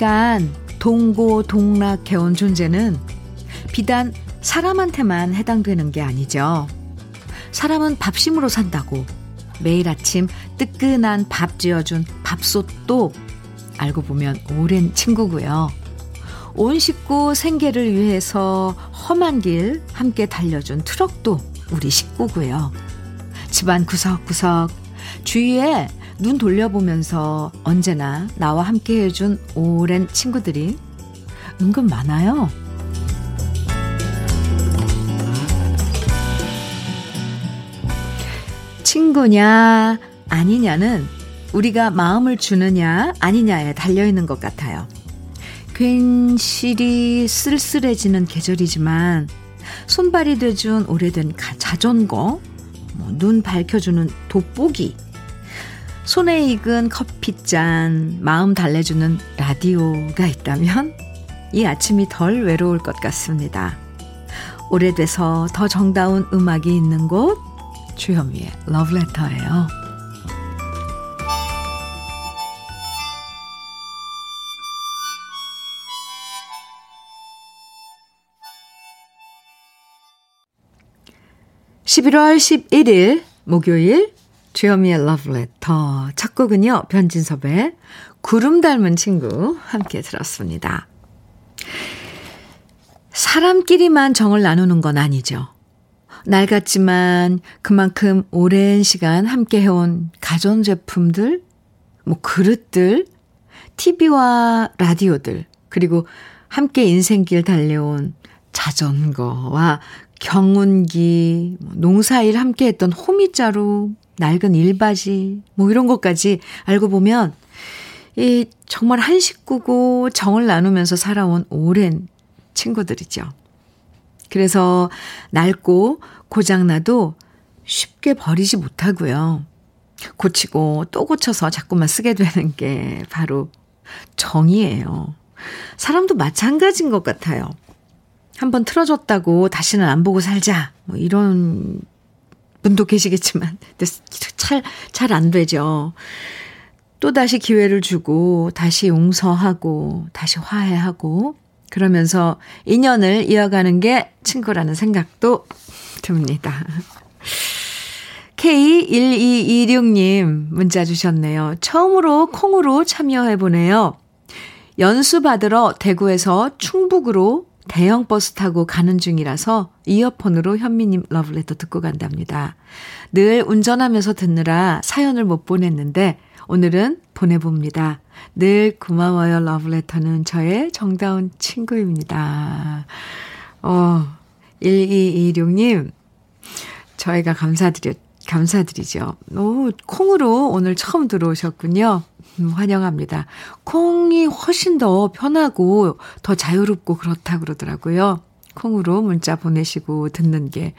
시간 동고 동락해온 존재는 비단 사람한테만 해당되는 게 아니죠. 사람은 밥심으로 산다고 매일 아침 뜨끈한 밥 지어준 밥솥도 알고 보면 오랜 친구고요. 온 식구 생계를 위해서 험한 길 함께 달려준 트럭도 우리 식구고요. 집안 구석구석 주위에 눈 돌려보면서 언제나 나와 함께 해준 오랜 친구들이 은근 많아요. 친구냐, 아니냐는 우리가 마음을 주느냐, 아니냐에 달려있는 것 같아요. 괜시리 쓸쓸해지는 계절이지만, 손발이 돼준 오래된 자전거, 뭐, 눈 밝혀주는 돋보기, 손에 익은 커피잔, 마음 달래주는 라디오가 있다면, 이 아침이 덜 외로울 것 같습니다. 오래돼서 더 정다운 음악이 있는 곳, 주현미의 러브레터예요. 11월 11일 목요일 주현미의 러브레터 첫 곡은요. 변진섭의 구름 닮은 친구 함께 들었습니다. 사람끼리만 정을 나누는 건 아니죠. 낡았지만 그만큼 오랜 시간 함께 해온 가전제품들, 뭐 그릇들, TV와 라디오들, 그리고 함께 인생길 달려온 자전거와 경운기, 뭐 농사일 함께 했던 호미자루, 낡은 일바지, 뭐 이런 것까지 알고 보면 이 정말 한 식구고 정을 나누면서 살아온 오랜 친구들이죠. 그래서 낡고 고장나도 쉽게 버리지 못하고요. 고치고 또 고쳐서 자꾸만 쓰게 되는 게 바로 정이에요. 사람도 마찬가지인 것 같아요. 한번 틀어졌다고 다시는 안 보고 살자. 뭐 이런 분도 계시겠지만, 잘, 잘 안 되죠. 또 다시 기회를 주고, 다시 용서하고, 다시 화해하고, 그러면서 인연을 이어가는 게 친구라는 생각도 듭니다. K1226님 문자 주셨네요. 처음으로 콩으로 참여해보네요. 연수 받으러 대구에서 충북으로 대형 버스 타고 가는 중이라서 이어폰으로 현미님 러브레터 듣고 간답니다. 늘 운전하면서 듣느라 사연을 못 보냈는데 오늘은 보내봅니다. 늘 고마워요, 러브레터는 저의 정다운 친구입니다. 어, 1226님, 저희가 감사드려, 감사드리죠. 오, 콩으로 오늘 처음 들어오셨군요. 음, 환영합니다. 콩이 훨씬 더 편하고 더 자유롭고 그렇다 그러더라고요. 콩으로 문자 보내시고 듣는 게.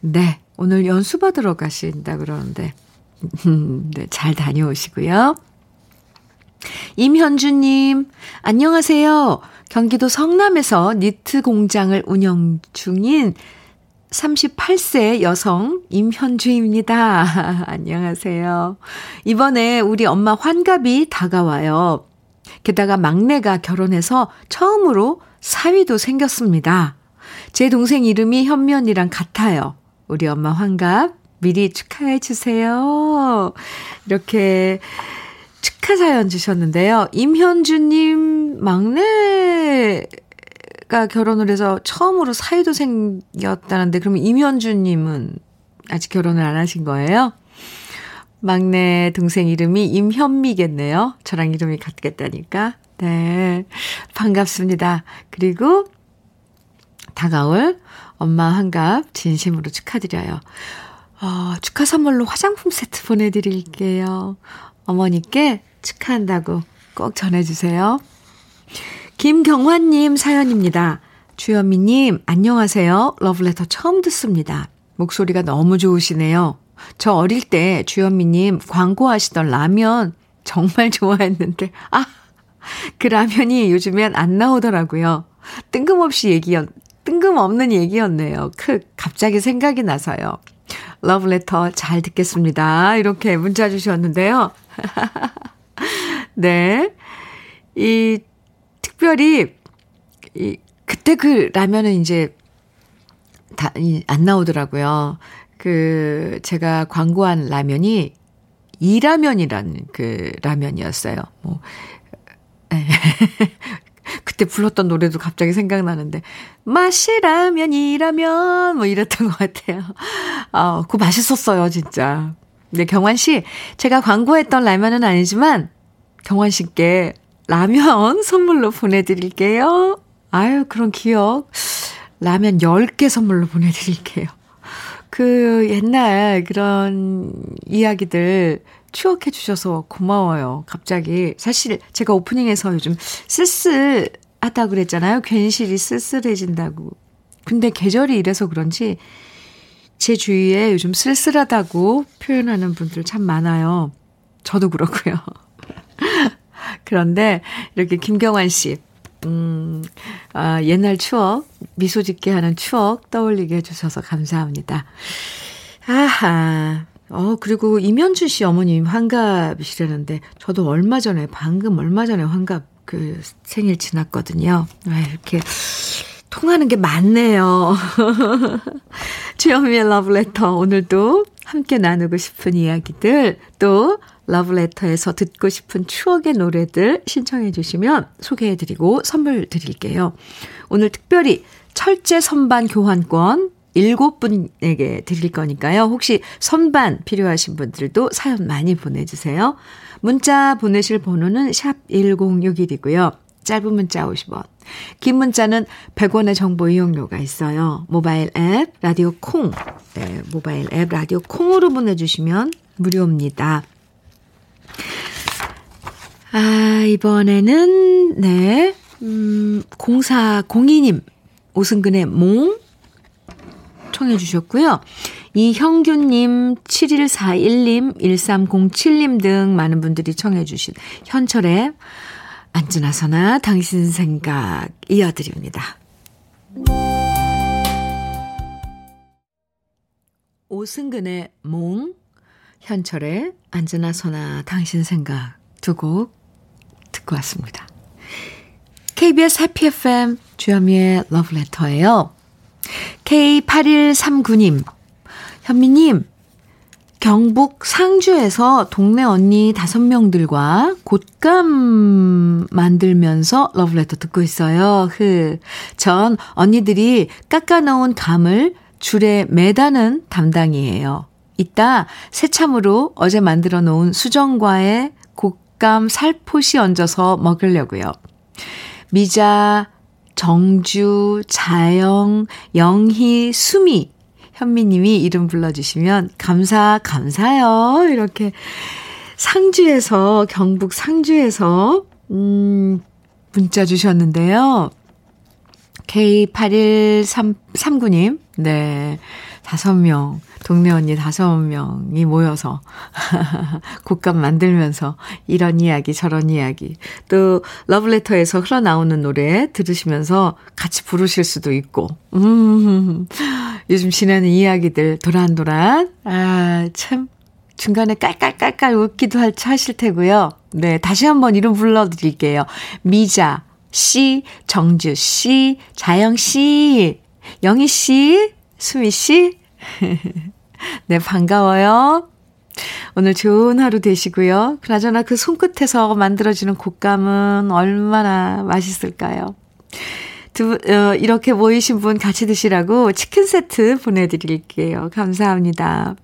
네, 오늘 연수 받으러 가신다 그러는데. 네, 잘 다녀오시고요. 임현주님, 안녕하세요. 경기도 성남에서 니트 공장을 운영 중인 38세 여성 임현주입니다. 안녕하세요. 이번에 우리 엄마 환갑이 다가와요. 게다가 막내가 결혼해서 처음으로 사위도 생겼습니다. 제 동생 이름이 언니랑 같아요. 우리 엄마 환갑 미리 축하해 주세요. 이렇게 축하 사연 주셨는데요. 임현주님 막내가 결혼을 해서 처음으로 사이도 생겼다는데 그러면 임현주님은 아직 결혼을 안 하신 거예요? 막내 동생 이름이 임현미겠네요. 저랑 이름이 같겠다니까. 네. 반갑습니다. 그리고 다가올 엄마 한갑 진심으로 축하드려요. 어, 축하 선물로 화장품 세트 보내드릴게요. 어머니께 축하한다고 꼭 전해주세요. 김경환님 사연입니다. 주현미님, 안녕하세요. 러브레터 처음 듣습니다. 목소리가 너무 좋으시네요. 저 어릴 때 주현미님 광고하시던 라면 정말 좋아했는데, 아, 그 라면이 요즘엔 안 나오더라고요. 뜬금없이 얘기였, 뜬금없는 얘기였네요. 크, 갑자기 생각이 나서요. 러브레터 잘 듣겠습니다. 이렇게 문자 주셨는데요. 네. 이 특별히, 이, 그때 그 라면은 이제 다, 이, 안 나오더라고요. 그, 제가 광고한 라면이 이라면이라는 그 라면이었어요. 뭐, 에. 그때 불렀던 노래도 갑자기 생각나는데, 맛이라면 이라면, 뭐 이랬던 것 같아요. 아, 그거 맛있었어요, 진짜. 네, 경환 씨, 제가 광고했던 라면은 아니지만, 경환 씨께 라면 선물로 보내드릴게요. 아유, 그런 기억. 라면 10개 선물로 보내드릴게요. 그 옛날 그런 이야기들 추억해 주셔서 고마워요. 갑자기. 사실 제가 오프닝에서 요즘 쓸쓸하다 그랬잖아요. 괜시리 쓸쓸해진다고. 근데 계절이 이래서 그런지 제 주위에 요즘 쓸쓸하다고 표현하는 분들 참 많아요. 저도 그렇고요. 그런데 이렇게 김경환 씨, 음, 아, 옛날 추억, 미소 짓게 하는 추억 떠올리게 해주셔서 감사합니다. 아하. 어, 그리고 이면주 씨 어머님 환갑이시라는데, 저도 얼마 전에, 방금 얼마 전에 환갑 그 생일 지났거든요. 아, 이렇게 통하는 게 많네요. 주현미의 러브레터. 오늘도 함께 나누고 싶은 이야기들, 또 러브레터에서 듣고 싶은 추억의 노래들 신청해 주시면 소개해 드리고 선물 드릴게요. 오늘 특별히 철제 선반 교환권 7분에게 드릴 거니까요. 혹시 선반 필요하신 분들도 사연 많이 보내주세요. 문자 보내실 번호는 샵 1061이고요. 짧은 문자 50원. 긴 문자는 100원의 정보 이용료가 있어요. 모바일 앱, 라디오 콩. 네, 모바일 앱, 라디오 콩으로 보내주시면 무료입니다. 아, 이번에는, 네, 음, 0402님, 오승근의 몽 청해 주셨고요. 이형규님, 7141님, 1307님 등 많은 분들이 청해 주신 현철의 안지나서나 당신 생각 이어드립니다. 오승근의 몽, 현철의 안지나서나 당신 생각 두 곡 듣고 왔습니다. KBS 해피 FM 주현미의 러브레터예요. K8139님, 현미님, 경북 상주에서 동네 언니 다섯 명들과 곶감 만들면서 러브레터 듣고 있어요. 흐. 전 언니들이 깎아놓은 감을 줄에 매다는 담당이에요. 이따 새참으로 어제 만들어 놓은 수정과에 곶감 살포시 얹어서 먹으려고요. 미자, 정주, 자영, 영희, 수미, 현미님이 이름 불러주시면 감사, 감사요. 이렇게 상주에서, 경북 상주에서, 음, 문자 주셨는데요. K8139님, 네. 다섯 명, 동네 언니 다섯 명이 모여서 곡감 만들면서 이런 이야기 저런 이야기 또 러브레터에서 흘러나오는 노래 들으시면서 같이 부르실 수도 있고 음, 요즘 지나는 이야기들 도란도란 아 참 중간에 깔깔깔깔 웃기도 할, 하실 테고요. 네, 다시 한번 이름 불러드릴게요. 미자 씨, 정주 씨, 자영 씨, 영희 씨, 수미 씨, 네, 반가워요. 오늘 좋은 하루 되시고요. 그나저나 그 손끝에서 만들어지는 곶감은 얼마나 맛있을까요? 두, 어, 이렇게 모이신 분 같이 드시라고 치킨 세트 보내드릴게요. 감사합니다.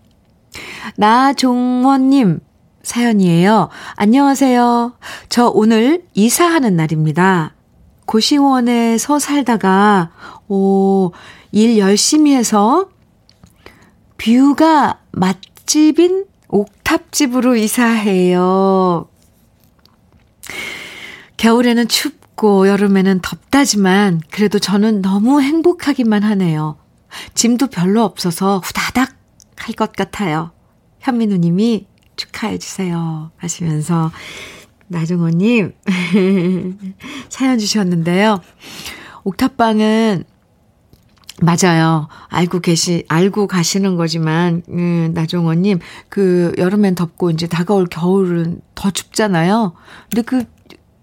나종원님 사연이에요. 안녕하세요. 저 오늘 이사하는 날입니다. 고시원에서 살다가, 오, 일 열심히 해서 뷰가 맛집인 옥탑집으로 이사해요. 겨울에는 춥고 여름에는 덥다지만 그래도 저는 너무 행복하기만 하네요. 짐도 별로 없어서 후다닥 할 것 같아요. 현민우 님이 축하해 주세요. 하시면서 나중호님 사연 주셨는데요. 옥탑방은 맞아요. 알고 계시, 알고 가시는 거지만, 음, 나종원님, 그, 여름엔 덥고, 이제 다가올 겨울은 더 춥잖아요. 근데 그,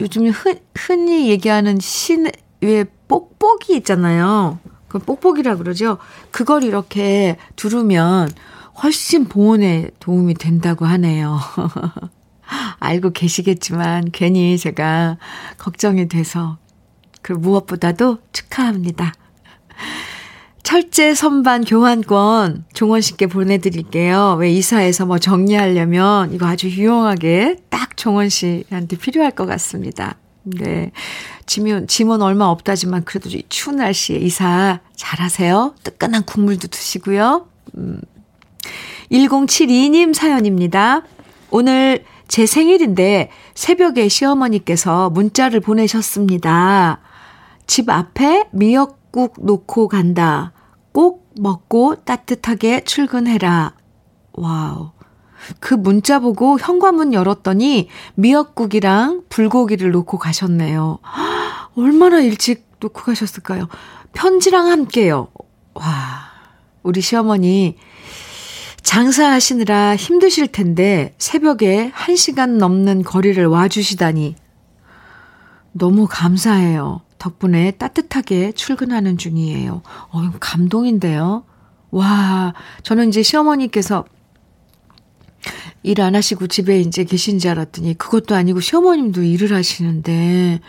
요즘 흔, 흔히 얘기하는 신, 왜 뽁뽁이 있잖아요. 그 뽁뽁이라 그러죠. 그걸 이렇게 두르면 훨씬 보온에 도움이 된다고 하네요. 알고 계시겠지만 괜히 제가 걱정이 돼서 그 무엇보다도 축하합니다. 철제 선반 교환권 종원 씨께 보내드릴게요. 왜 이사해서 뭐 정리하려면 이거 아주 유용하게 딱 종원 씨한테 필요할 것 같습니다. 네. 짐은, 짐은 얼마 없다지만 그래도 이 추운 날씨에 이사 잘하세요. 뜨끈한 국물도 드시고요. 음. 1072님 사연입니다. 오늘 제 생일인데 새벽에 시어머니께서 문자를 보내셨습니다. 집 앞에 미역 국 놓고 간다. 꼭 먹고 따뜻하게 출근해라. 와우. 그 문자 보고 현관문 열었더니 미역국이랑 불고기를 놓고 가셨네요. 얼마나 일찍 놓고 가셨을까요? 편지랑 함께요. 와, 우리 시어머니 장사하시느라 힘드실 텐데 새벽에 1시간 넘는 거리를 와주시다니 너무 감사해요. 덕분에 따뜻하게 출근하는 중이에요. 어, 감동인데요. 와, 저는 이제 시어머니께서 일 안 하시고 집에 이제 계신 줄 알았더니 그것도 아니고 시어머님도 일을 하시는데,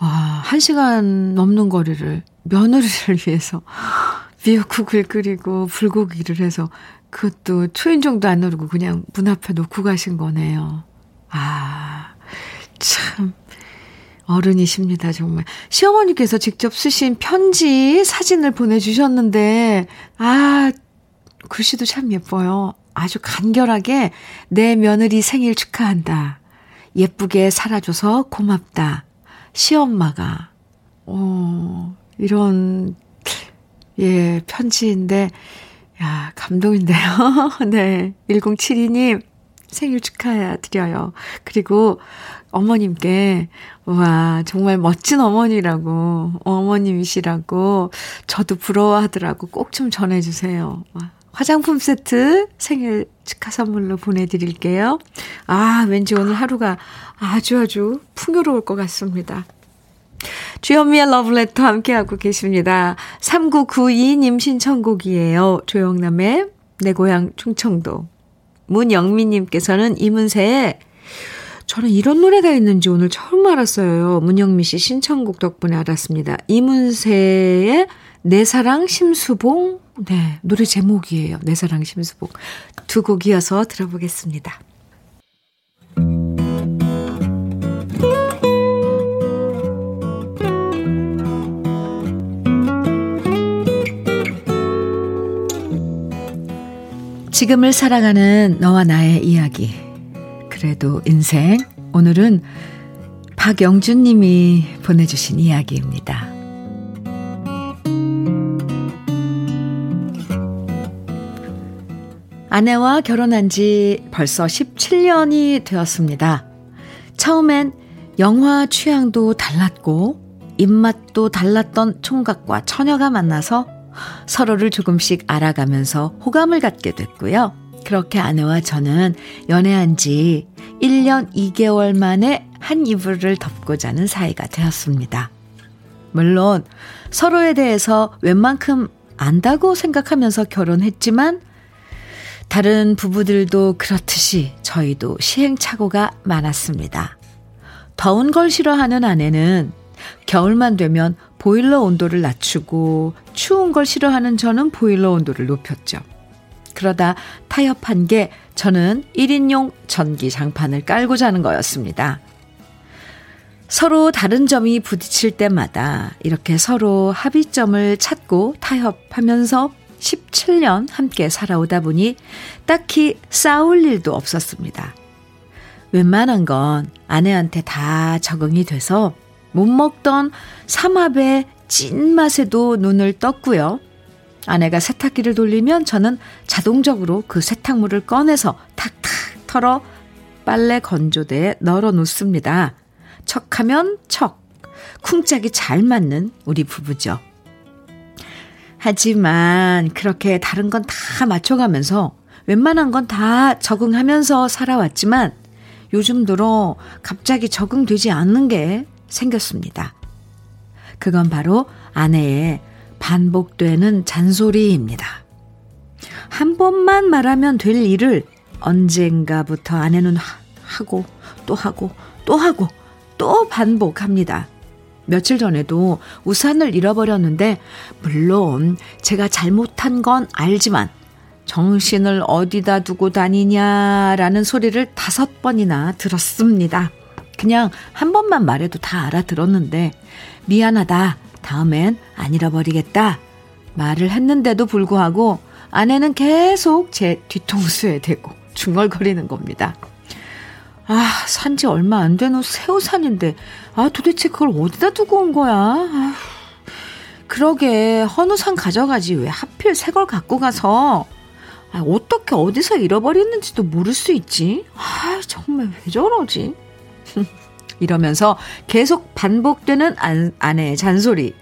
와, 한 시간 넘는 거리를 며느리를 위해서 미역국을 끓이고 불고기를 해서 그것도 초인종도 안 누르고 그냥 문 앞에 놓고 가신 거네요. 아, 참. 어른이십니다, 정말. 시어머니께서 직접 쓰신 편지 사진을 보내주셨는데, 아, 글씨도 참 예뻐요. 아주 간결하게 내 며느리 생일 축하한다. 예쁘게 살아줘서 고맙다. 시엄마가. 어, 이런, 예, 편지인데, 야, 감동인데요. 네. 1072님, 생일 축하드려요. 그리고 어머님께, 와, 정말 멋진 어머니라고, 어머님이시라고, 저도 부러워하더라고. 꼭 좀 전해주세요. 와, 화장품 세트 생일 축하 선물로 보내드릴게요. 아, 왠지 오늘 하루가 아주 아주 풍요로울 것 같습니다. 주현미의 러브레터 함께하고 계십니다. 3992님 신청곡이에요. 조영남의 내 고향 충청도. 문영미님께서는 이문세의 저는 이런 노래가 있는지 오늘 처음 알았어요. 문영미 씨 신청곡 덕분에 알았습니다. 이문세의 내 사랑 심수봉. 네, 노래 제목이에요. 내 사랑 심수봉. 두 곡 이어서 들어보겠습니다. 지금을 살아가는 너와 나의 이야기. 그래도 인생. 오늘은 박영준 님이 보내주신 이야기입니다. 아내와 결혼한 지 벌써 17년이 되었습니다. 처음엔 영화 취향도 달랐고, 입맛도 달랐던 총각과 처녀가 만나서 서로를 조금씩 알아가면서 호감을 갖게 됐고요. 그렇게 아내와 저는 연애한 지 1년 2개월 만에 한 이불을 덮고 자는 사이가 되었습니다. 물론 서로에 대해서 웬만큼 안다고 생각하면서 결혼했지만 다른 부부들도 그렇듯이 저희도 시행착오가 많았습니다. 더운 걸 싫어하는 아내는 겨울만 되면 보일러 온도를 낮추고 추운 걸 싫어하는 저는 보일러 온도를 높였죠. 그러다 타협한 게 저는 1인용 전기 장판을 깔고 자는 거였습니다. 서로 다른 점이 부딪힐 때마다 이렇게 서로 합의점을 찾고 타협하면서 17년 함께 살아오다 보니 딱히 싸울 일도 없었습니다. 웬만한 건 아내한테 다 적응이 돼서 못 먹던 삼합의 찐맛에도 눈을 떴고요. 아내가 세탁기를 돌리면 저는 자동적으로 그 세탁물을 꺼내서 탁탁 털어 빨래 건조대에 널어 놓습니다. 척하면 척. 쿵짝이 잘 맞는 우리 부부죠. 하지만 그렇게 다른 건 다 맞춰가면서 웬만한 건 다 적응하면서 살아왔지만 요즘 들어 갑자기 적응되지 않는 게 생겼습니다. 그건 바로 아내의 반복되는 잔소리입니다. 한 번만 말하면 될 일을 언젠가부터 아내는 하고 또 하고 또 하고 또 반복합니다. 며칠 전에도 우산을 잃어버렸는데, 물론 제가 잘못한 건 알지만, 정신을 어디다 두고 다니냐라는 소리를 다섯 번이나 들었습니다. 그냥 한 번만 말해도 다 알아들었는데, 미안하다. 다음엔 안 잃어버리겠다. 말을 했는데도 불구하고 아내는 계속 제 뒤통수에 대고 중얼거리는 겁니다. 아, 산 지 얼마 안 된 옷 새우산인데, 아, 도대체 그걸 어디다 두고 온 거야? 아, 그러게, 헌우산 가져가지. 왜 하필 새 걸 갖고 가서, 아, 어떻게 어디서 잃어버렸는지도 모를 수 있지? 아, 정말 왜 저러지? 이러면서 계속 반복되는 안, 아내의 잔소리.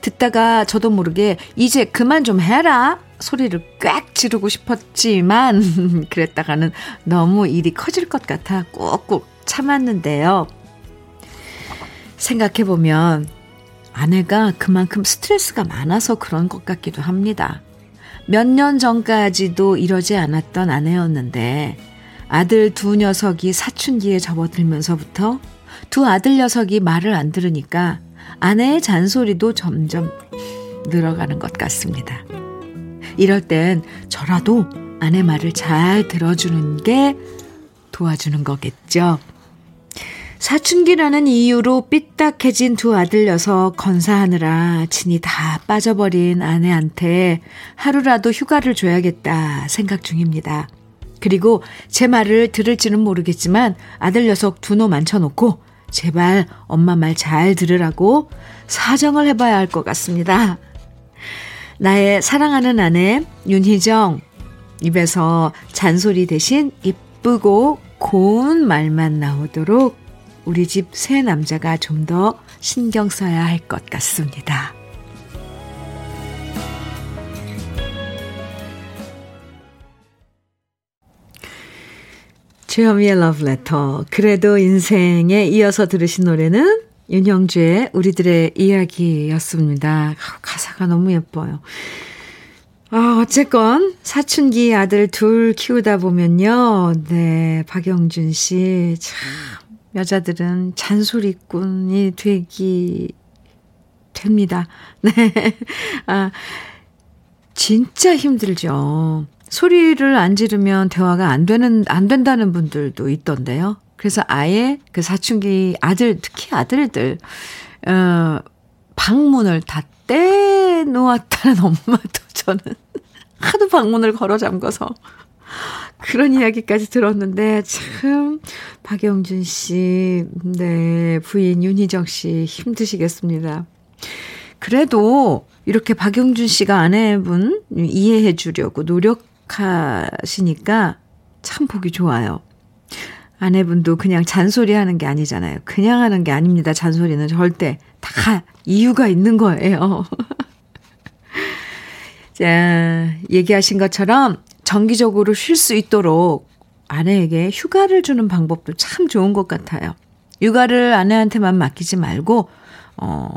듣다가 저도 모르게 이제 그만 좀 해라. 소리를 꽉 지르고 싶었지만 그랬다가는 너무 일이 커질 것 같아 꾹꾹 참았는데요. 생각해보면 아내가 그만큼 스트레스가 많아서 그런 것 같기도 합니다. 몇 년 전까지도 이러지 않았던 아내였는데 아들 두 녀석이 사춘기에 접어들면서부터 두 아들 녀석이 말을 안 들으니까 아내의 잔소리도 점점 늘어가는 것 같습니다. 이럴 땐 저라도 아내 말을 잘 들어주는 게 도와주는 거겠죠. 사춘기라는 이유로 삐딱해진 두 아들 녀석 건사하느라 진이 다 빠져버린 아내한테 하루라도 휴가를 줘야겠다 생각 중입니다. 그리고 제 말을 들을지는 모르겠지만 아들 녀석 두놈 앉혀놓고 제발 엄마 말 잘 들으라고 사정을 해봐야 할 것 같습니다. 나의 사랑하는 아내 윤희정 입에서 잔소리 대신 이쁘고 고운 말만 나오도록 우리 집 새 남자가 좀 더 신경 써야 할 것 같습니다. 주현미의 러브레터. 그래도 인생에 이어서 들으신 노래는 윤형주의 우리들의 이야기였습니다. 가사가 너무 예뻐요. 아, 어쨌건, 사춘기 아들 둘 키우다 보면요. 네, 박영준 씨, 참, 여자들은 잔소리꾼이 되기, 됩니다. 네. 아, 진짜 힘들죠. 소리를 안 지르면 대화가 안 되는, 안 된다는 분들도 있던데요. 그래서 아예 그 사춘기 아들, 특히 아들들, 어, 방문을 다 떼놓았다는 엄마도 저는 하도 방문을 걸어 잠궈서 그런 이야기까지 들었는데 참 박영준 씨, 네, 부인 윤희정 씨 힘드시겠습니다. 그래도 이렇게 박영준 씨가 아내분 이해해 주려고 노력 하시니까 참 보기 좋아요. 아내분도 그냥 잔소리 하는 게 아니잖아요. 그냥 하는 게 아닙니다. 잔소리는 절대 다 이유가 있는 거예요. 자, 얘기하신 것처럼 정기적으로 쉴 수 있도록 아내에게 휴가를 주는 방법도 참 좋은 것 같아요. 육아를 아내한테만 맡기지 말고, 어,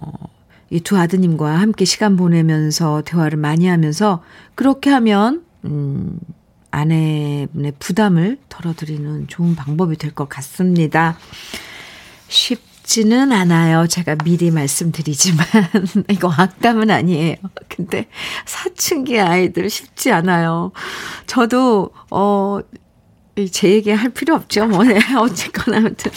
이 두 아드님과 함께 시간 보내면서 대화를 많이 하면서 그렇게 하면, 음, 아내분의 부담을 덜어드리는 좋은 방법이 될 것 같습니다. 쉽지는 않아요. 제가 미리 말씀드리지만. 이거 악담은 아니에요. 근데 사춘기 아이들 쉽지 않아요. 저도, 어, 제 얘기 할 필요 없죠. 뭐, 네. 어쨌거나, 아무튼,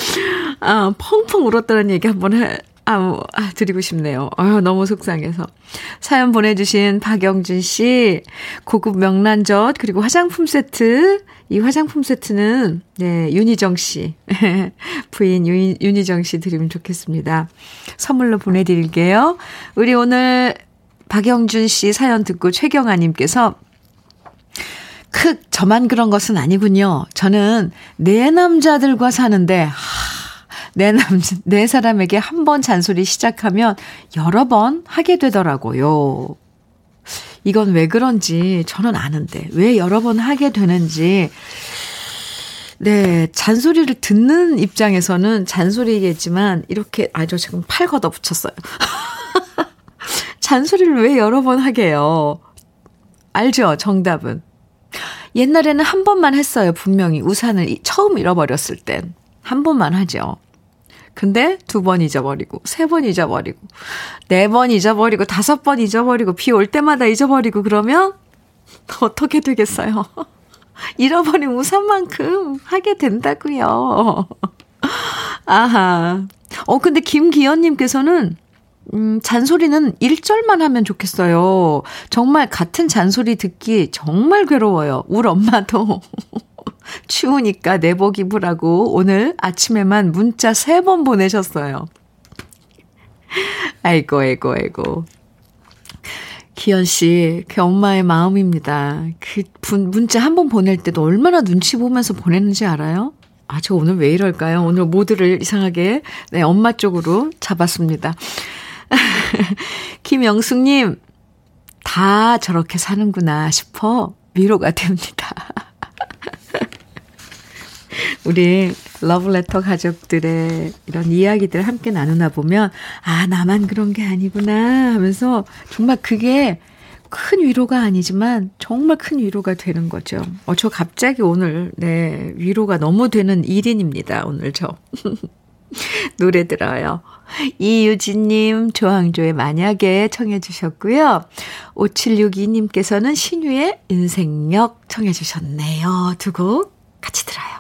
아, 펑펑 울었다는 얘기 한번 해, 아, 아, 드리고 싶네요. 아유, 너무 속상해서. 사연 보내주신 박영준 씨, 고급 명란젓, 그리고 화장품 세트. 이 화장품 세트는, 네, 윤희정 씨. 부인 윤, 윤희정 씨 드리면 좋겠습니다. 선물로 보내드릴게요. 우리 오늘 박영준 씨 사연 듣고 최경아님께서 크, 저만 그런 것은 아니군요. 저는 네 남자들과 사는데, 하, 내 남, 내 사람에게 한 번 잔소리 시작하면 여러 번 하게 되더라고요. 이건 왜 그런지 저는 아는데, 왜 여러 번 하게 되는지, 네, 잔소리를 듣는 입장에서는 잔소리겠지만, 이렇게, 아, 저 지금 팔 걷어 붙였어요. 잔소리를 왜 여러 번 하게요? 알죠? 정답은. 옛날에는 한 번만 했어요. 분명히 우산을 처음 잃어버렸을 땐. 한 번만 하죠. 근데 두 번 잊어버리고, 세 번 잊어버리고, 네 번 잊어버리고, 다섯 번 잊어버리고, 비 올 때마다 잊어버리고 그러면 어떻게 되겠어요? 잃어버린 우산만큼 하게 된다고요. 아하. 어, 근데 김기현 님께서는 음, 잔소리는 1절만 하면 좋겠어요. 정말 같은 잔소리 듣기 정말 괴로워요. 울 엄마도. 추우니까 내복 입으라고 오늘 아침에만 문자 3번 보내셨어요. 아이고, 아이고, 아이고. 기현 씨, 그 엄마의 마음입니다. 그 분, 문자 한 번 보낼 때도 얼마나 눈치 보면서 보냈는지 알아요? 아, 저 오늘 왜 이럴까요? 오늘 모두를 이상하게, 네, 엄마 쪽으로 잡았습니다. 김영숙님, 다 저렇게 사는구나 싶어 위로가 됩니다. 우리 러브레터 가족들의 이런 이야기들 함께 나누나 보면, 아, 나만 그런 게 아니구나 하면서 정말 그게 큰 위로가 아니지만 정말 큰 위로가 되는 거죠. 어, 저 갑자기 오늘, 네, 위로가 너무 되는 1인입니다. 오늘 저. 노래 들어요. 이유진님, 조항조의 만약에 청해 주셨고요. 5762님께서는 신유의 인생력 청해 주셨네요. 두 곡 같이 들어요.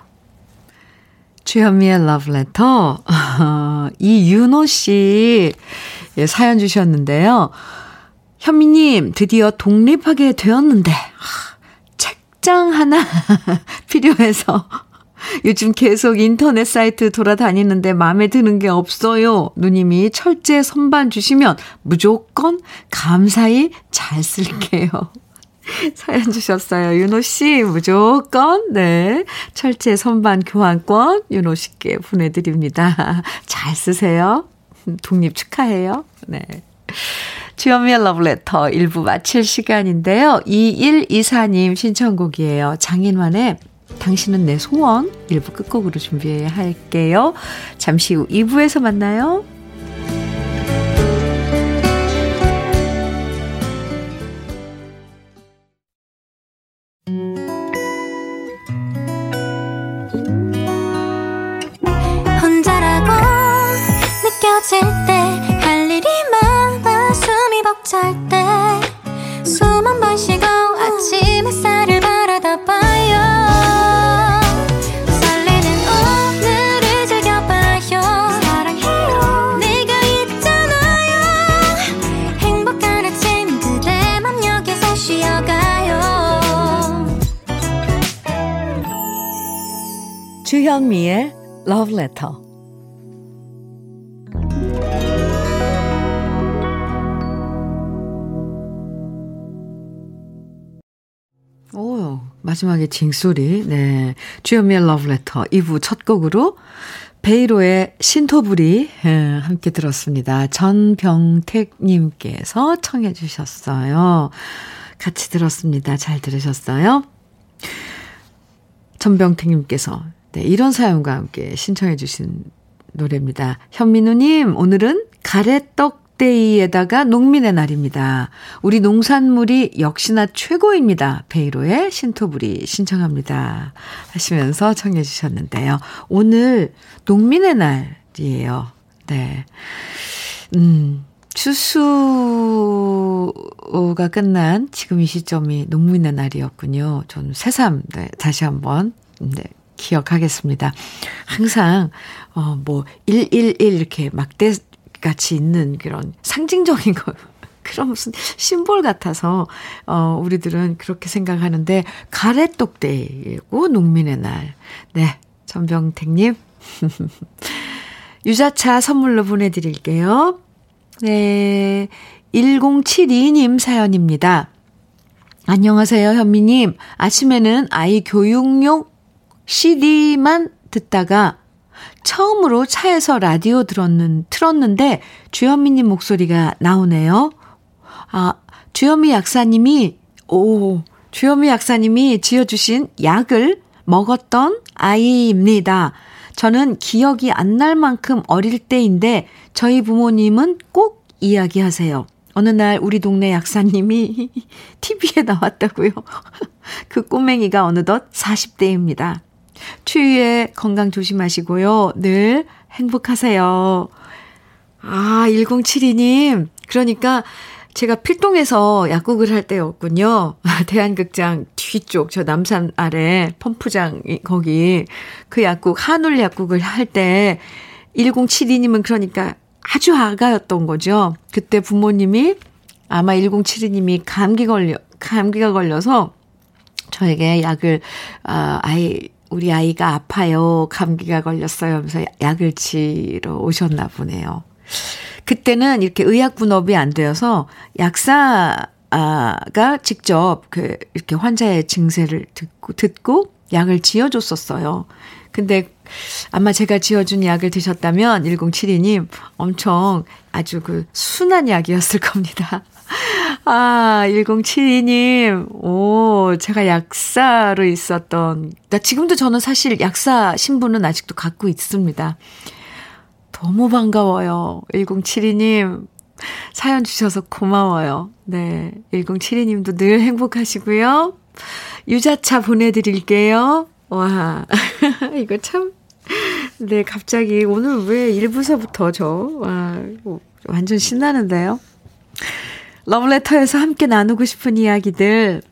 주현미의 러브레터. 어, 이윤호 씨 예, 사연 주셨는데요. 현미님, 드디어 독립하게 되었는데, 책장 하나 필요해서 요즘 계속 인터넷 사이트 돌아다니는데 마음에 드는 게 없어요. 누님이 철제 선반 주시면 무조건 감사히 잘 쓸게요. 사연 주셨어요. 윤호 씨, 무조건, 네. 철제 선반 교환권 윤호 씨께 보내드립니다. 잘 쓰세요. 독립 축하해요. 네. 주현미의 러브레터 1부 마칠 시간인데요. 2124님 신청곡이에요. 장인환의 당신은 내 소원 1부 끝곡으로 준비할게요. 잠시 후 2부에서 만나요. Love Letter. 오, 마지막에 징소리. 네. 주현미의 Love Letter 2부 첫 곡으로 베이로의 신토부리 함께 들었습니다. 전병택님께서 청해 주셨어요. 같이 들었습니다. 잘 들으셨어요? 전병택님께서 네, 이런 사연과 함께 신청해 주신 노래입니다. 현민우님, 오늘은 가래떡데이에다가 농민의 날입니다. 우리 농산물이 역시나 최고입니다. 베이로의 신토부리 신청합니다. 하시면서 청해 주셨는데요. 오늘 농민의 날이에요. 네. 음, 추수가 끝난 지금 이 시점이 농민의 날이었군요. 저는 새삼, 네, 다시 한번, 네, 기억하겠습니다. 항상, 어, 뭐, 111 이렇게 막대 같이 있는 그런 상징적인 거, 그런 무슨 심볼 같아서, 어, 우리들은 그렇게 생각하는데, 가래떡대이고 농민의 날. 네, 전병택님. 유자차 선물로 보내드릴게요. 네, 1072님 사연입니다. 안녕하세요, 현미님. 아침에는 아이 교육용 CD만 듣다가 처음으로 차에서 라디오 들었는, 틀었는데 주현미님 목소리가 나오네요. 아, 주현미 약사님이, 오, 주현미 약사님이 지어주신 약을 먹었던 아이입니다. 저는 기억이 안 날 만큼 어릴 때인데 저희 부모님은 꼭 이야기하세요. 어느 날 우리 동네 약사님이 TV에 나왔다고요. 그 꼬맹이가 어느덧 40대입니다. 추위에 건강 조심하시고요. 늘 행복하세요. 아, 1072님. 그러니까 제가 필동에서 약국을 할 때였군요. 대한극장 뒤쪽, 저 남산 아래 펌프장, 거기, 그 약국, 한울 약국을 할 때, 1072님은 그러니까 아주 아가였던 거죠. 그때 부모님이 아마 1072님이 감기 걸려, 감기가 걸려서 저에게 약을, 아, 아이, 우리 아이가 아파요. 감기가 걸렸어요. 하면서 약을 치러 오셨나 보네요. 그때는 이렇게 의약 분업이 안 되어서 약사가 직접 그 이렇게 환자의 증세를 듣고 듣고 약을 지어 줬었어요. 근데 아마 제가 지어준 약을 드셨다면 1072님 엄청 아주 그 순한 약이었을 겁니다. 아, 1072님, 오, 제가 약사로 있었던, 나 지금도 저는 사실 약사 신분은 아직도 갖고 있습니다. 너무 반가워요. 1072님, 사연 주셔서 고마워요. 네. 1072님도 늘 행복하시고요. 유자차 보내드릴게요. 와, 이거 참. 네, 갑자기 오늘 왜 1부서부터 저, 와, 완전 신나는데요. 러브레터에서 함께 나누고 싶은 이야기들,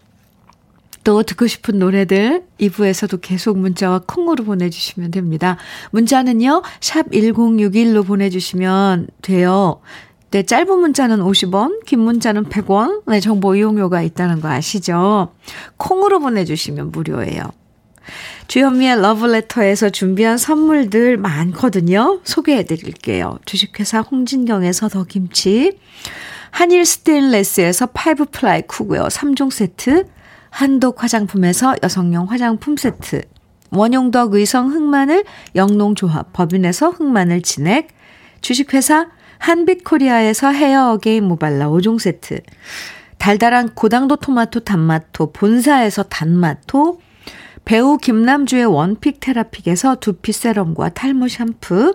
또 듣고 싶은 노래들 2부에서도 계속 문자와 콩으로 보내주시면 됩니다. 문자는요, 샵 1061로 보내주시면 돼요. 네, 짧은 문자는 50원, 긴 문자는 100원, 네, 정보 이용료가 있다는 거 아시죠? 콩으로 보내주시면 무료예요. 주현미의 러브레터에서 준비한 선물들 많거든요. 소개해 드릴게요. 주식회사 홍진경에서 더 김치, 한일 스테인레스에서 five ply cookware 3종 세트, 한독 화장품에서 여성용 화장품 세트, 원용덕 의성 흑마늘 영농조합 법인에서 흑마늘 진액, 주식회사 한빛코리아에서 헤어 어게인 모발라 5종 세트, 달달한 고당도 토마토 단마토 본사에서 단마토, 배우 김남주의 원픽 테라픽에서 두피 세럼과 탈모 샴푸,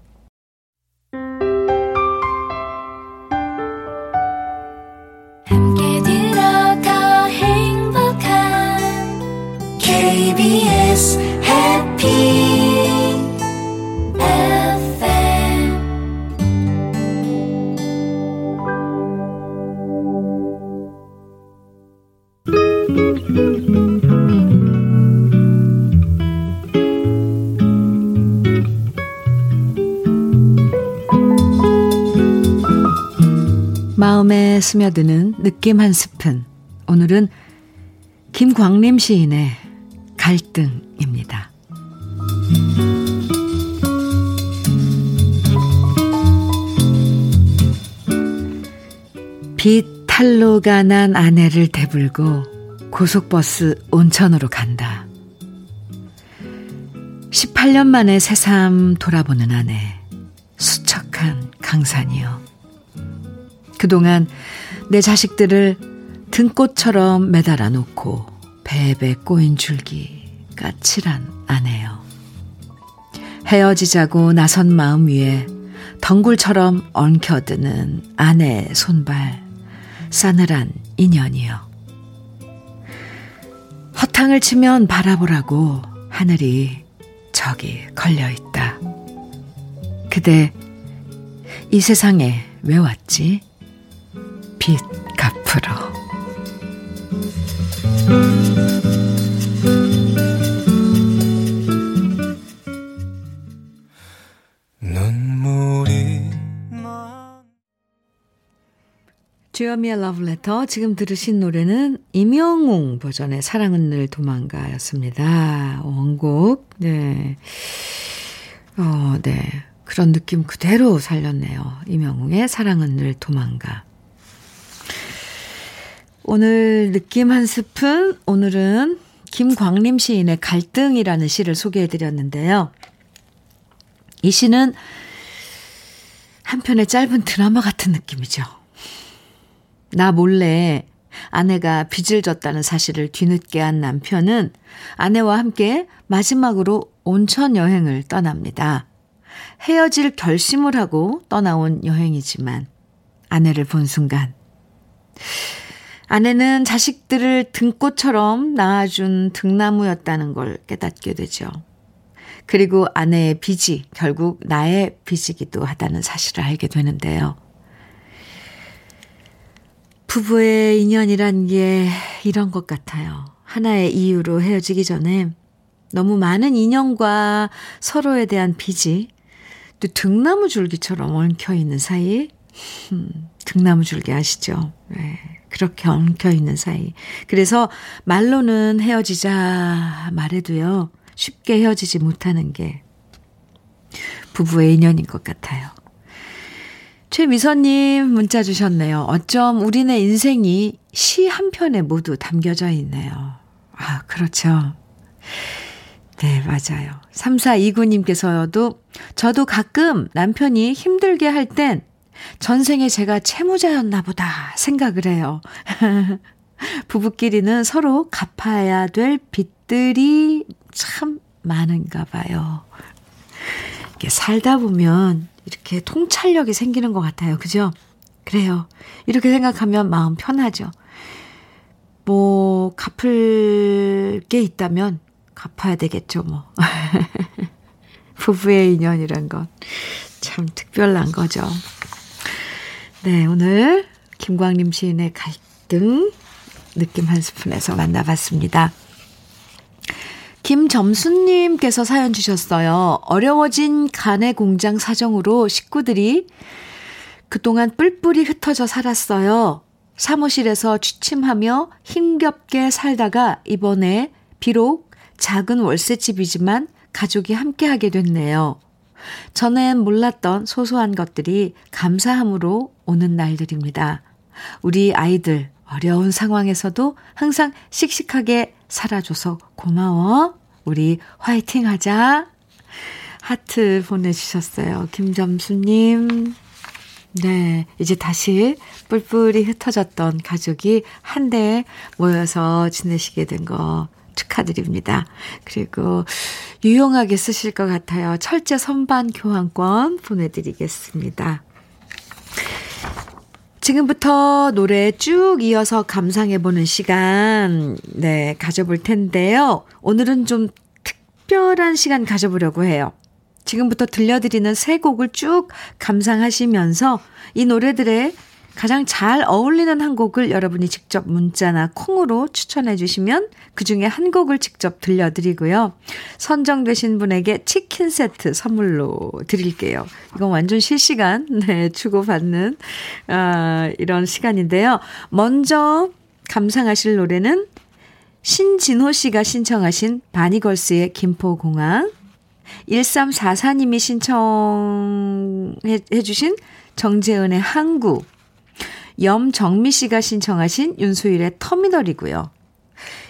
스며드는 느낌 한 스푼. 오늘은 김광림 시인의 갈등입니다. 비탈로가 난 아내를 대불고 고속버스 온천으로 간다. 18년 만에 새삼 돌아보는 아내. 수척한 강산이요. 그동안 내 자식들을 등꽃처럼 매달아 놓고 배배 꼬인 줄기 까칠한 아내요. 헤어지자고 나선 마음 위에 덩굴처럼 엉켜드는 아내의 손발, 싸늘한 인연이요. 허탕을 치면 바라보라고 하늘이 저기 걸려 있다. 그대 이 세상에 왜 왔지? 빚 갚으러. 주여미의 러브레터 지금 들으신 노래는 임영웅 버전의 사랑은 늘 도망가였습니다. 원곡 네. 어, 네. 그런 느낌 그대로 살렸네요. 이명웅의 사랑은 늘 도망가. 오늘 느낌 한 스푼, 오늘은 김광림 시인의 갈등이라는 시를 소개해 드렸는데요. 이 시는 한편의 짧은 드라마 같은 느낌이죠. 나 몰래 아내가 빚을 졌다는 사실을 뒤늦게 한 남편은 아내와 함께 마지막으로 온천 여행을 떠납니다. 헤어질 결심을 하고 떠나온 여행이지만 아내를 본 순간 아내는 자식들을 등꽃처럼 낳아준 등나무였다는 걸 깨닫게 되죠. 그리고 아내의 빚이 결국 나의 빚이기도 하다는 사실을 알게 되는데요. 부부의 인연이란 게 이런 것 같아요. 하나의 이유로 헤어지기 전에 너무 많은 인연과 서로에 대한 빚이 또 등나무 줄기처럼 엉켜 있는 사이, 음, 등나무 줄기 아시죠? 네, 그렇게 엉켜 있는 사이. 그래서 말로는 헤어지자 말해도요, 쉽게 헤어지지 못하는 게 부부의 인연인 것 같아요. 최미선님 문자 주셨네요. 어쩜 우리네 인생이 시 한 편에 모두 담겨져 있네요. 아, 그렇죠. 네, 맞아요. 3429님께서도 저도 가끔 남편이 힘들게 할 땐 전생에 제가 채무자였나 보다 생각을 해요. 부부끼리는 서로 갚아야 될 빚들이 참 많은가 봐요. 이게 살다 보면 이렇게 통찰력이 생기는 것 같아요. 그죠? 그래요. 이렇게 생각하면 마음 편하죠. 뭐, 갚을 게 있다면 갚아야 되겠죠, 뭐. 부부의 인연이란 건 참 특별한 거죠. 네, 오늘 김광림 시인의 갈등 느낌 한 스푼에서 만나봤습니다. 김점수님께서 사연 주셨어요. 어려워진 간의 공장 사정으로 식구들이 그동안 뿔뿔이 흩어져 살았어요. 사무실에서 취침하며 힘겹게 살다가 이번에 비록 작은 월세집이지만 가족이 함께하게 됐네요. 전엔 몰랐던 소소한 것들이 감사함으로 오는 날들입니다. 우리 아이들 어려운 상황에서도 항상 씩씩하게 살아줘서 고마워. 우리 화이팅 하자. 하트 보내주셨어요. 김점수님. 네, 이제 다시 뿔뿔이 흩어졌던 가족이 한데 모여서 지내시게 된 거 축하드립니다. 그리고 유용하게 쓰실 것 같아요. 철제 선반 교환권 보내드리겠습니다. 지금부터 노래 쭉 이어서 감상해보는 시간, 네, 가져볼 텐데요. 오늘은 좀 특별한 시간 가져보려고 해요. 지금부터 들려드리는 세 곡을 쭉 감상하시면서 이 노래들의 가장 잘 어울리는 한 곡을 여러분이 직접 문자나 콩으로 추천해 주시면 그 중에 한 곡을 직접 들려드리고요. 선정되신 분에게 치킨 세트 선물로 드릴게요. 이건 완전 실시간, 네, 주고받는, 아, 이런 시간인데요. 먼저 감상하실 노래는 신진호 씨가 신청하신 바니걸스의 김포공항, 1344님이 신청해 주신 정재은의 항구, 염정미 씨가 신청하신 윤수일의 터미널이고요.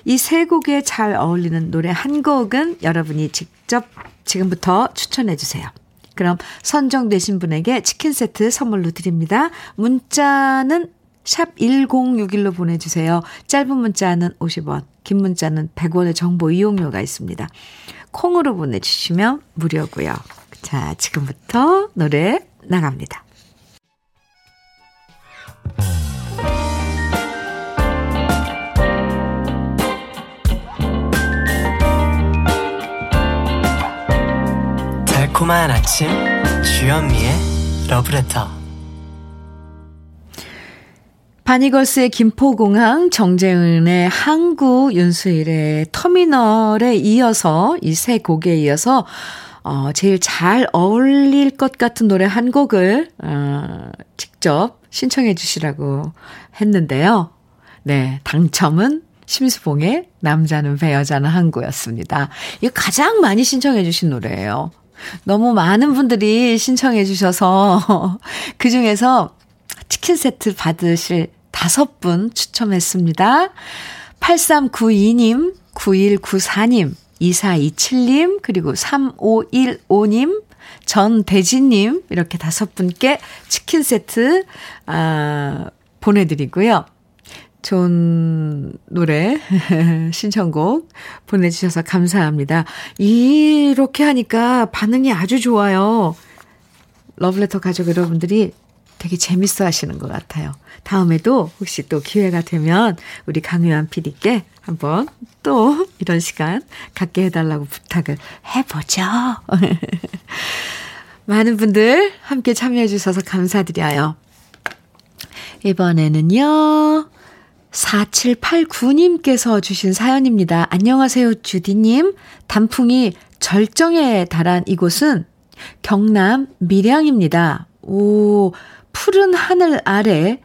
이 세 곡에 잘 어울리는 노래 한 곡은 여러분이 직접 지금부터 추천해 주세요. 그럼 선정되신 분에게 치킨 세트 선물로 드립니다. 문자는 샵 1061로 보내주세요. 짧은 문자는 50원, 긴 문자는 100원의 정보 이용료가 있습니다. 콩으로 보내주시면 무료고요. 자, 지금부터 노래 나갑니다. 달콤한 아침 주현미의 러브레터. 바니걸스의 김포공항, 정재은의 항구, 윤수일의 터미널에 이어서 이 세 곡에 이어서 어, 제일 잘 어울릴 것 같은 노래 한 곡을 어, 직접 신청해 주시라고 했는데요. 네, 당첨은 심수봉의 남자는 배 여자는 항구였습니다. 이거 가장 많이 신청해 주신 노래예요. 너무 많은 분들이 신청해 주셔서 그 중에서 치킨 세트 받으실 다섯 분 추첨했습니다. 8392님, 9194님, 2427님, 그리고 3515님, 전대진님, 이렇게 다섯 분께 치킨 세트, 아, 보내드리고요. 좋은 노래, 신청곡 보내주셔서 감사합니다. 이렇게 하니까 반응이 아주 좋아요. 러브레터 가족 여러분들이 되게 재밌어 하시는 것 같아요. 다음에도 혹시 또 기회가 되면 우리 강유한 PD께 한번 또 이런 시간 갖게 해달라고 부탁을 해보죠. 많은 분들 함께 참여해 주셔서 감사드려요. 이번에는요. 4789님께서 주신 사연입니다. 안녕하세요, 주디님. 단풍이 절정에 달한 이곳은 경남 밀양입니다. 오, 푸른 하늘 아래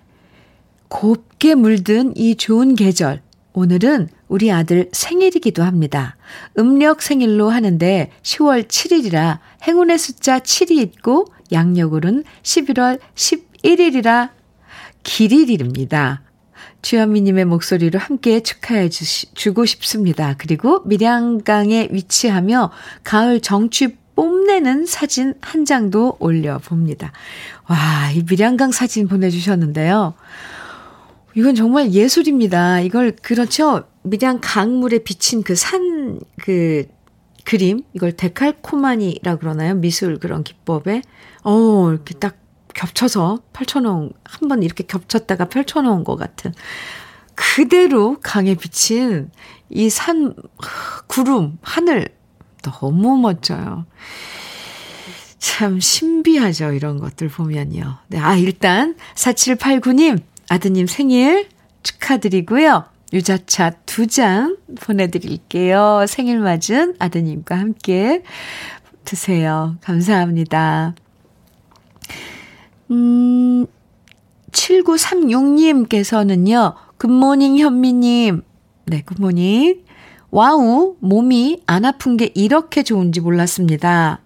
곱게 물든 이 좋은 계절. 오늘은 우리 아들 생일이기도 합니다. 음력 생일로 하는데 10월 7일이라 행운의 숫자 7이 있고 양력으로는 11월 11일이라 길일입니다. 주현미님의 목소리로 함께 축하해 주시, 주고 싶습니다. 그리고 밀양강에 위치하며 가을 정취 뽐내는 사진 한 장도 올려봅니다. 와, 이 밀양강 사진 보내주셨는데요. 이건 정말 예술입니다. 이걸, 그렇죠. 밀양 강물에 비친 그 산, 그, 그림, 이걸 데칼코마니라 그러나요? 미술 그런 기법에. 어, 이렇게 딱 겹쳐서 펼쳐놓은, 한 번 이렇게 겹쳤다가 펼쳐놓은 것 같은. 그대로 강에 비친 이 산, 구름, 하늘, 너무 멋져요. 참 신비하죠. 이런 것들 보면요. 네, 아, 일단 4789님 아드님 생일 축하드리고요. 유자차 두 잔 보내드릴게요. 생일 맞은 아드님과 함께 드세요. 감사합니다. 음, 7936님께서는요, 굿모닝 현미님. 네, 굿모닝. 와우, 몸이 안 아픈 게 이렇게 좋은지 몰랐습니다.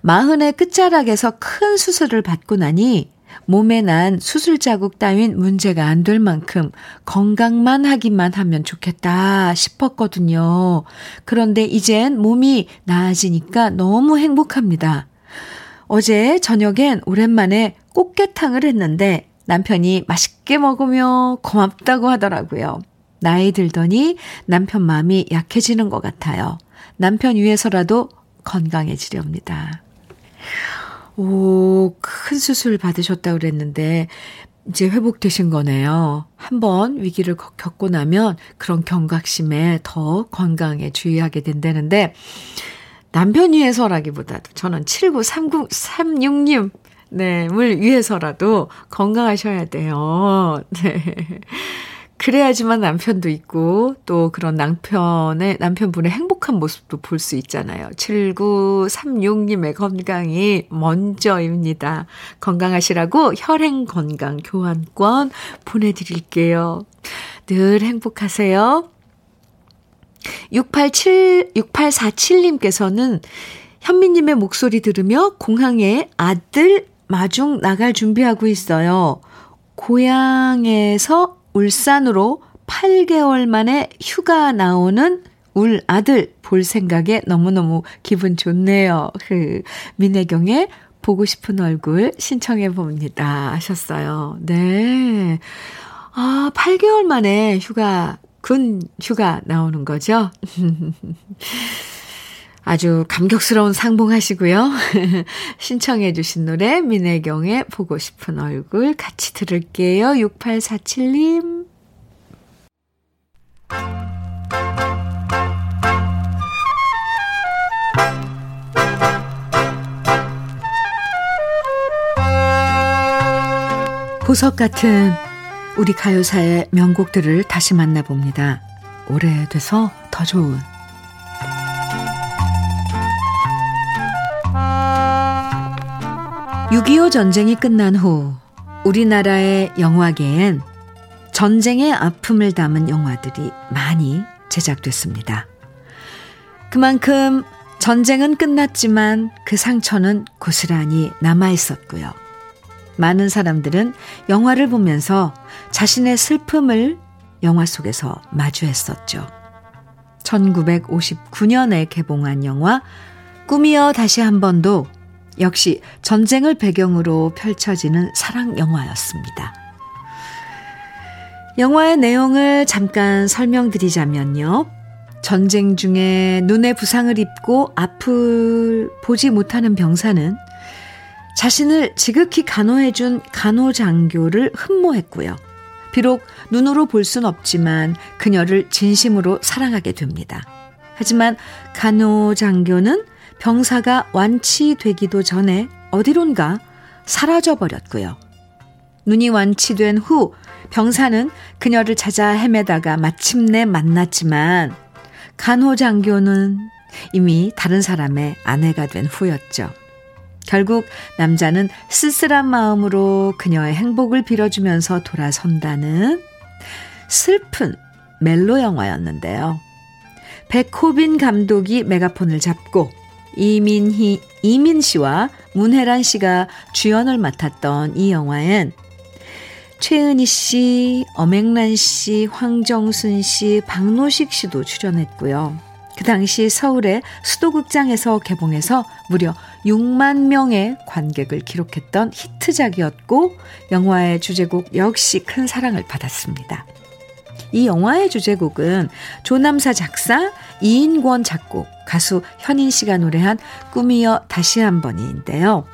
마흔의 끝자락에서 큰 수술을 받고 나니 몸에 난 수술 자국 따윈 문제가 안 될 만큼 건강만 하기만 하면 좋겠다 싶었거든요. 그런데 이젠 몸이 나아지니까 너무 행복합니다. 어제 저녁엔 오랜만에 꽃게탕을 했는데 남편이 맛있게 먹으며 고맙다고 하더라고요. 나이 들더니 남편 마음이 약해지는 것 같아요. 남편 위해서라도 건강해지렵니다. 오, 큰 수술 받으셨다고 그랬는데, 이제 회복되신 거네요. 한번 위기를 겪고 나면 그런 경각심에 더 건강에 주의하게 된다는데, 남편 위해서라기보다도 저는 793936님, 네, 물 위해서라도 건강하셔야 돼요. 네. 그래야지만 남편도 있고 또 그런 남편의 남편분의 행복한 모습도 볼 수 있잖아요. 7936님의 건강이 먼저입니다. 건강하시라고 혈행 건강 교환권 보내드릴게요. 늘 행복하세요. 687, 6847님께서는 현미님의 목소리 들으며 공항에 아들 마중 나갈 준비하고 있어요. 고향에서 울산으로 8개월 만에 휴가 나오는 울 아들 볼 생각에 너무너무 기분 좋네요. 그, 민혜경의 보고 싶은 얼굴 신청해 봅니다. 하셨어요. 네. 아, 8개월 만에 휴가, 군 휴가 나오는 거죠? 아주 감격스러운 상봉하시고요. 신청해 주신 노래 민혜경의 보고 싶은 얼굴 같이 들을게요. 6847님. 보석 같은 우리 가요사의 명곡들을 다시 만나봅니다. 오래돼서 더 좋은 6.25 전쟁이 끝난 후 우리나라의 영화계엔 전쟁의 아픔을 담은 영화들이 많이 제작됐습니다. 그만큼 전쟁은 끝났지만 그 상처는 고스란히 남아 있었고요. 많은 사람들은 영화를 보면서 자신의 슬픔을 영화 속에서 마주했었죠. 1959년에 개봉한 영화 꿈이여 다시 한 번도 역시 전쟁을 배경으로 펼쳐지는 사랑 영화였습니다. 영화의 내용을 잠깐 설명드리자면요. 전쟁 중에 눈에 부상을 입고 앞을 보지 못하는 병사는 자신을 지극히 간호해준 간호장교를 흠모했고요. 비록 눈으로 볼 순 없지만 그녀를 진심으로 사랑하게 됩니다. 하지만 간호장교는 병사가 완치되기도 전에 어디론가 사라져버렸고요. 눈이 완치된 후 병사는 그녀를 찾아 헤매다가 마침내 만났지만 간호장교는 이미 다른 사람의 아내가 된 후였죠. 결국 남자는 쓸쓸한 마음으로 그녀의 행복을 빌어주면서 돌아선다는 슬픈 멜로 영화였는데요. 백호빈 감독이 메가폰을 잡고 이민희, 이민 씨와 문혜란 씨가 주연을 맡았던 이 영화엔 최은희 씨, 엄앵란 씨, 황정순 씨, 박노식 씨도 출연했고요. 그 당시 서울의 수도극장에서 개봉해서 무려 6만 명의 관객을 기록했던 히트작이었고 영화의 주제곡 역시 큰 사랑을 받았습니다. 이 영화의 주제곡은 조남사 작사, 이인권 작곡, 가수 현인 씨가 노래한 꿈이여 다시 한 번인데요.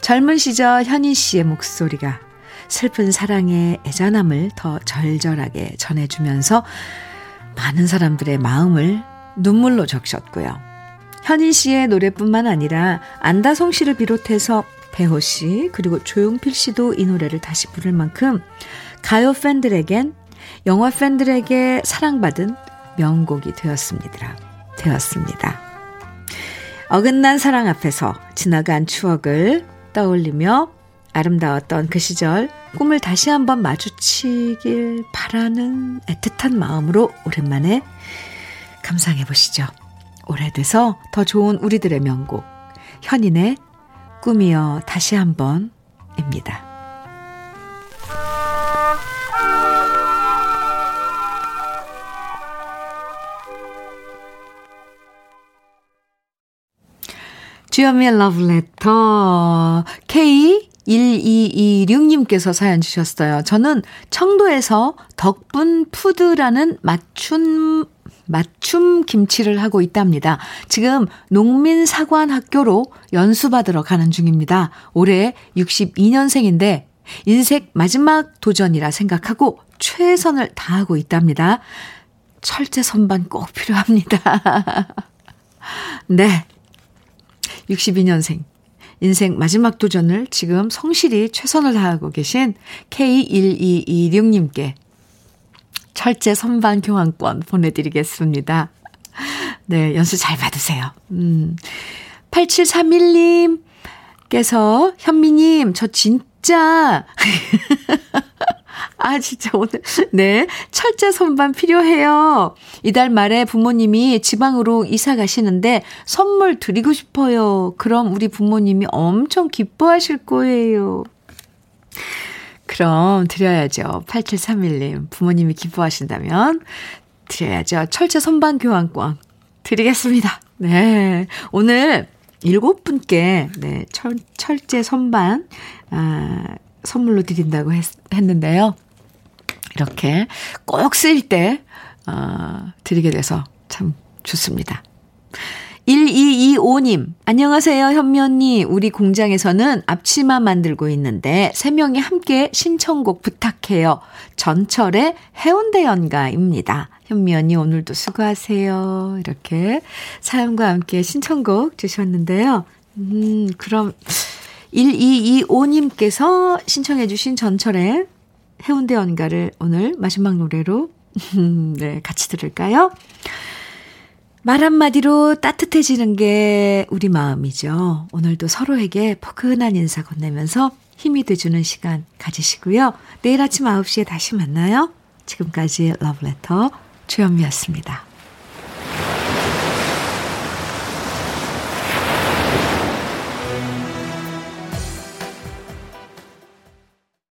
젊은 시절 현인 씨의 목소리가 슬픈 사랑의 애잔함을 더 절절하게 전해주면서 많은 사람들의 마음을 눈물로 적셨고요. 현인 씨의 노래뿐만 아니라 안다성 씨를 비롯해서 배호 씨 그리고 조용필 씨도 이 노래를 다시 부를 만큼 가요 팬들에겐 영화 팬들에게 사랑받은 명곡이 되었습니다. 되었습니다. 어긋난 사랑 앞에서 지나간 추억을 떠올리며 아름다웠던 그 시절 꿈을 다시 한번 마주치길 바라는 애틋한 마음으로 오랜만에 감상해 보시죠. 오래돼서 더 좋은 우리들의 명곡 현인의 꿈이여 다시 한번입니다. 주현미의 러브레터 K1226님께서 사연 주셨어요. 저는 청도에서 덕분 푸드라는 맞춤 맞춤 김치를 하고 있답니다. 지금 농민 사관 학교로 연수받으러 가는 중입니다. 올해 62년생인데 인생 마지막 도전이라 생각하고 최선을 다하고 있답니다. 철제 선반 꼭 필요합니다. 네. 62년생. 인생 마지막 도전을 지금 성실히 최선을 다하고 계신 K1226님께 철제 선반 교환권 보내드리겠습니다. 네, 연수 잘 받으세요. 음. 8731님께서, 현미님, 저 진짜, 아, 진짜 오늘, 네, 철제 선반 필요해요. 이달 말에 부모님이 지방으로 이사 가시는데 선물 드리고 싶어요. 그럼 우리 부모님이 엄청 기뻐하실 거예요. 그럼 드려야죠. 8731님. 부모님이 기뻐하신다면 드려야죠. 철제 선반 교환권 드리겠습니다. 네. 오늘 일곱 분께, 네, 철, 철제 선반, 아, 선물로 드린다고 했, 했는데요. 이렇게 꼭 쓸 때, 어, 드리게 돼서 참 좋습니다. 1225님, 안녕하세요, 현미 언니. 우리 공장에서는 앞치마 만들고 있는데, 세 명이 함께 신청곡 부탁해요. 전철의 해운대 연가입니다. 현미 언니, 오늘도 수고하세요. 이렇게 사연과 함께 신청곡 주셨는데요. 음, 그럼 1225님께서 신청해 주신 전철의 해운대 연가를 오늘 마지막 노래로, 네, 같이 들을까요? 말 한마디로 따뜻해지는 게 우리 마음이죠. 오늘도 서로에게 포근한 인사 건네면서 힘이 돼주는 시간 가지시고요. 내일 아침 9시에 다시 만나요. 지금까지 러브레터 주현미였습니다.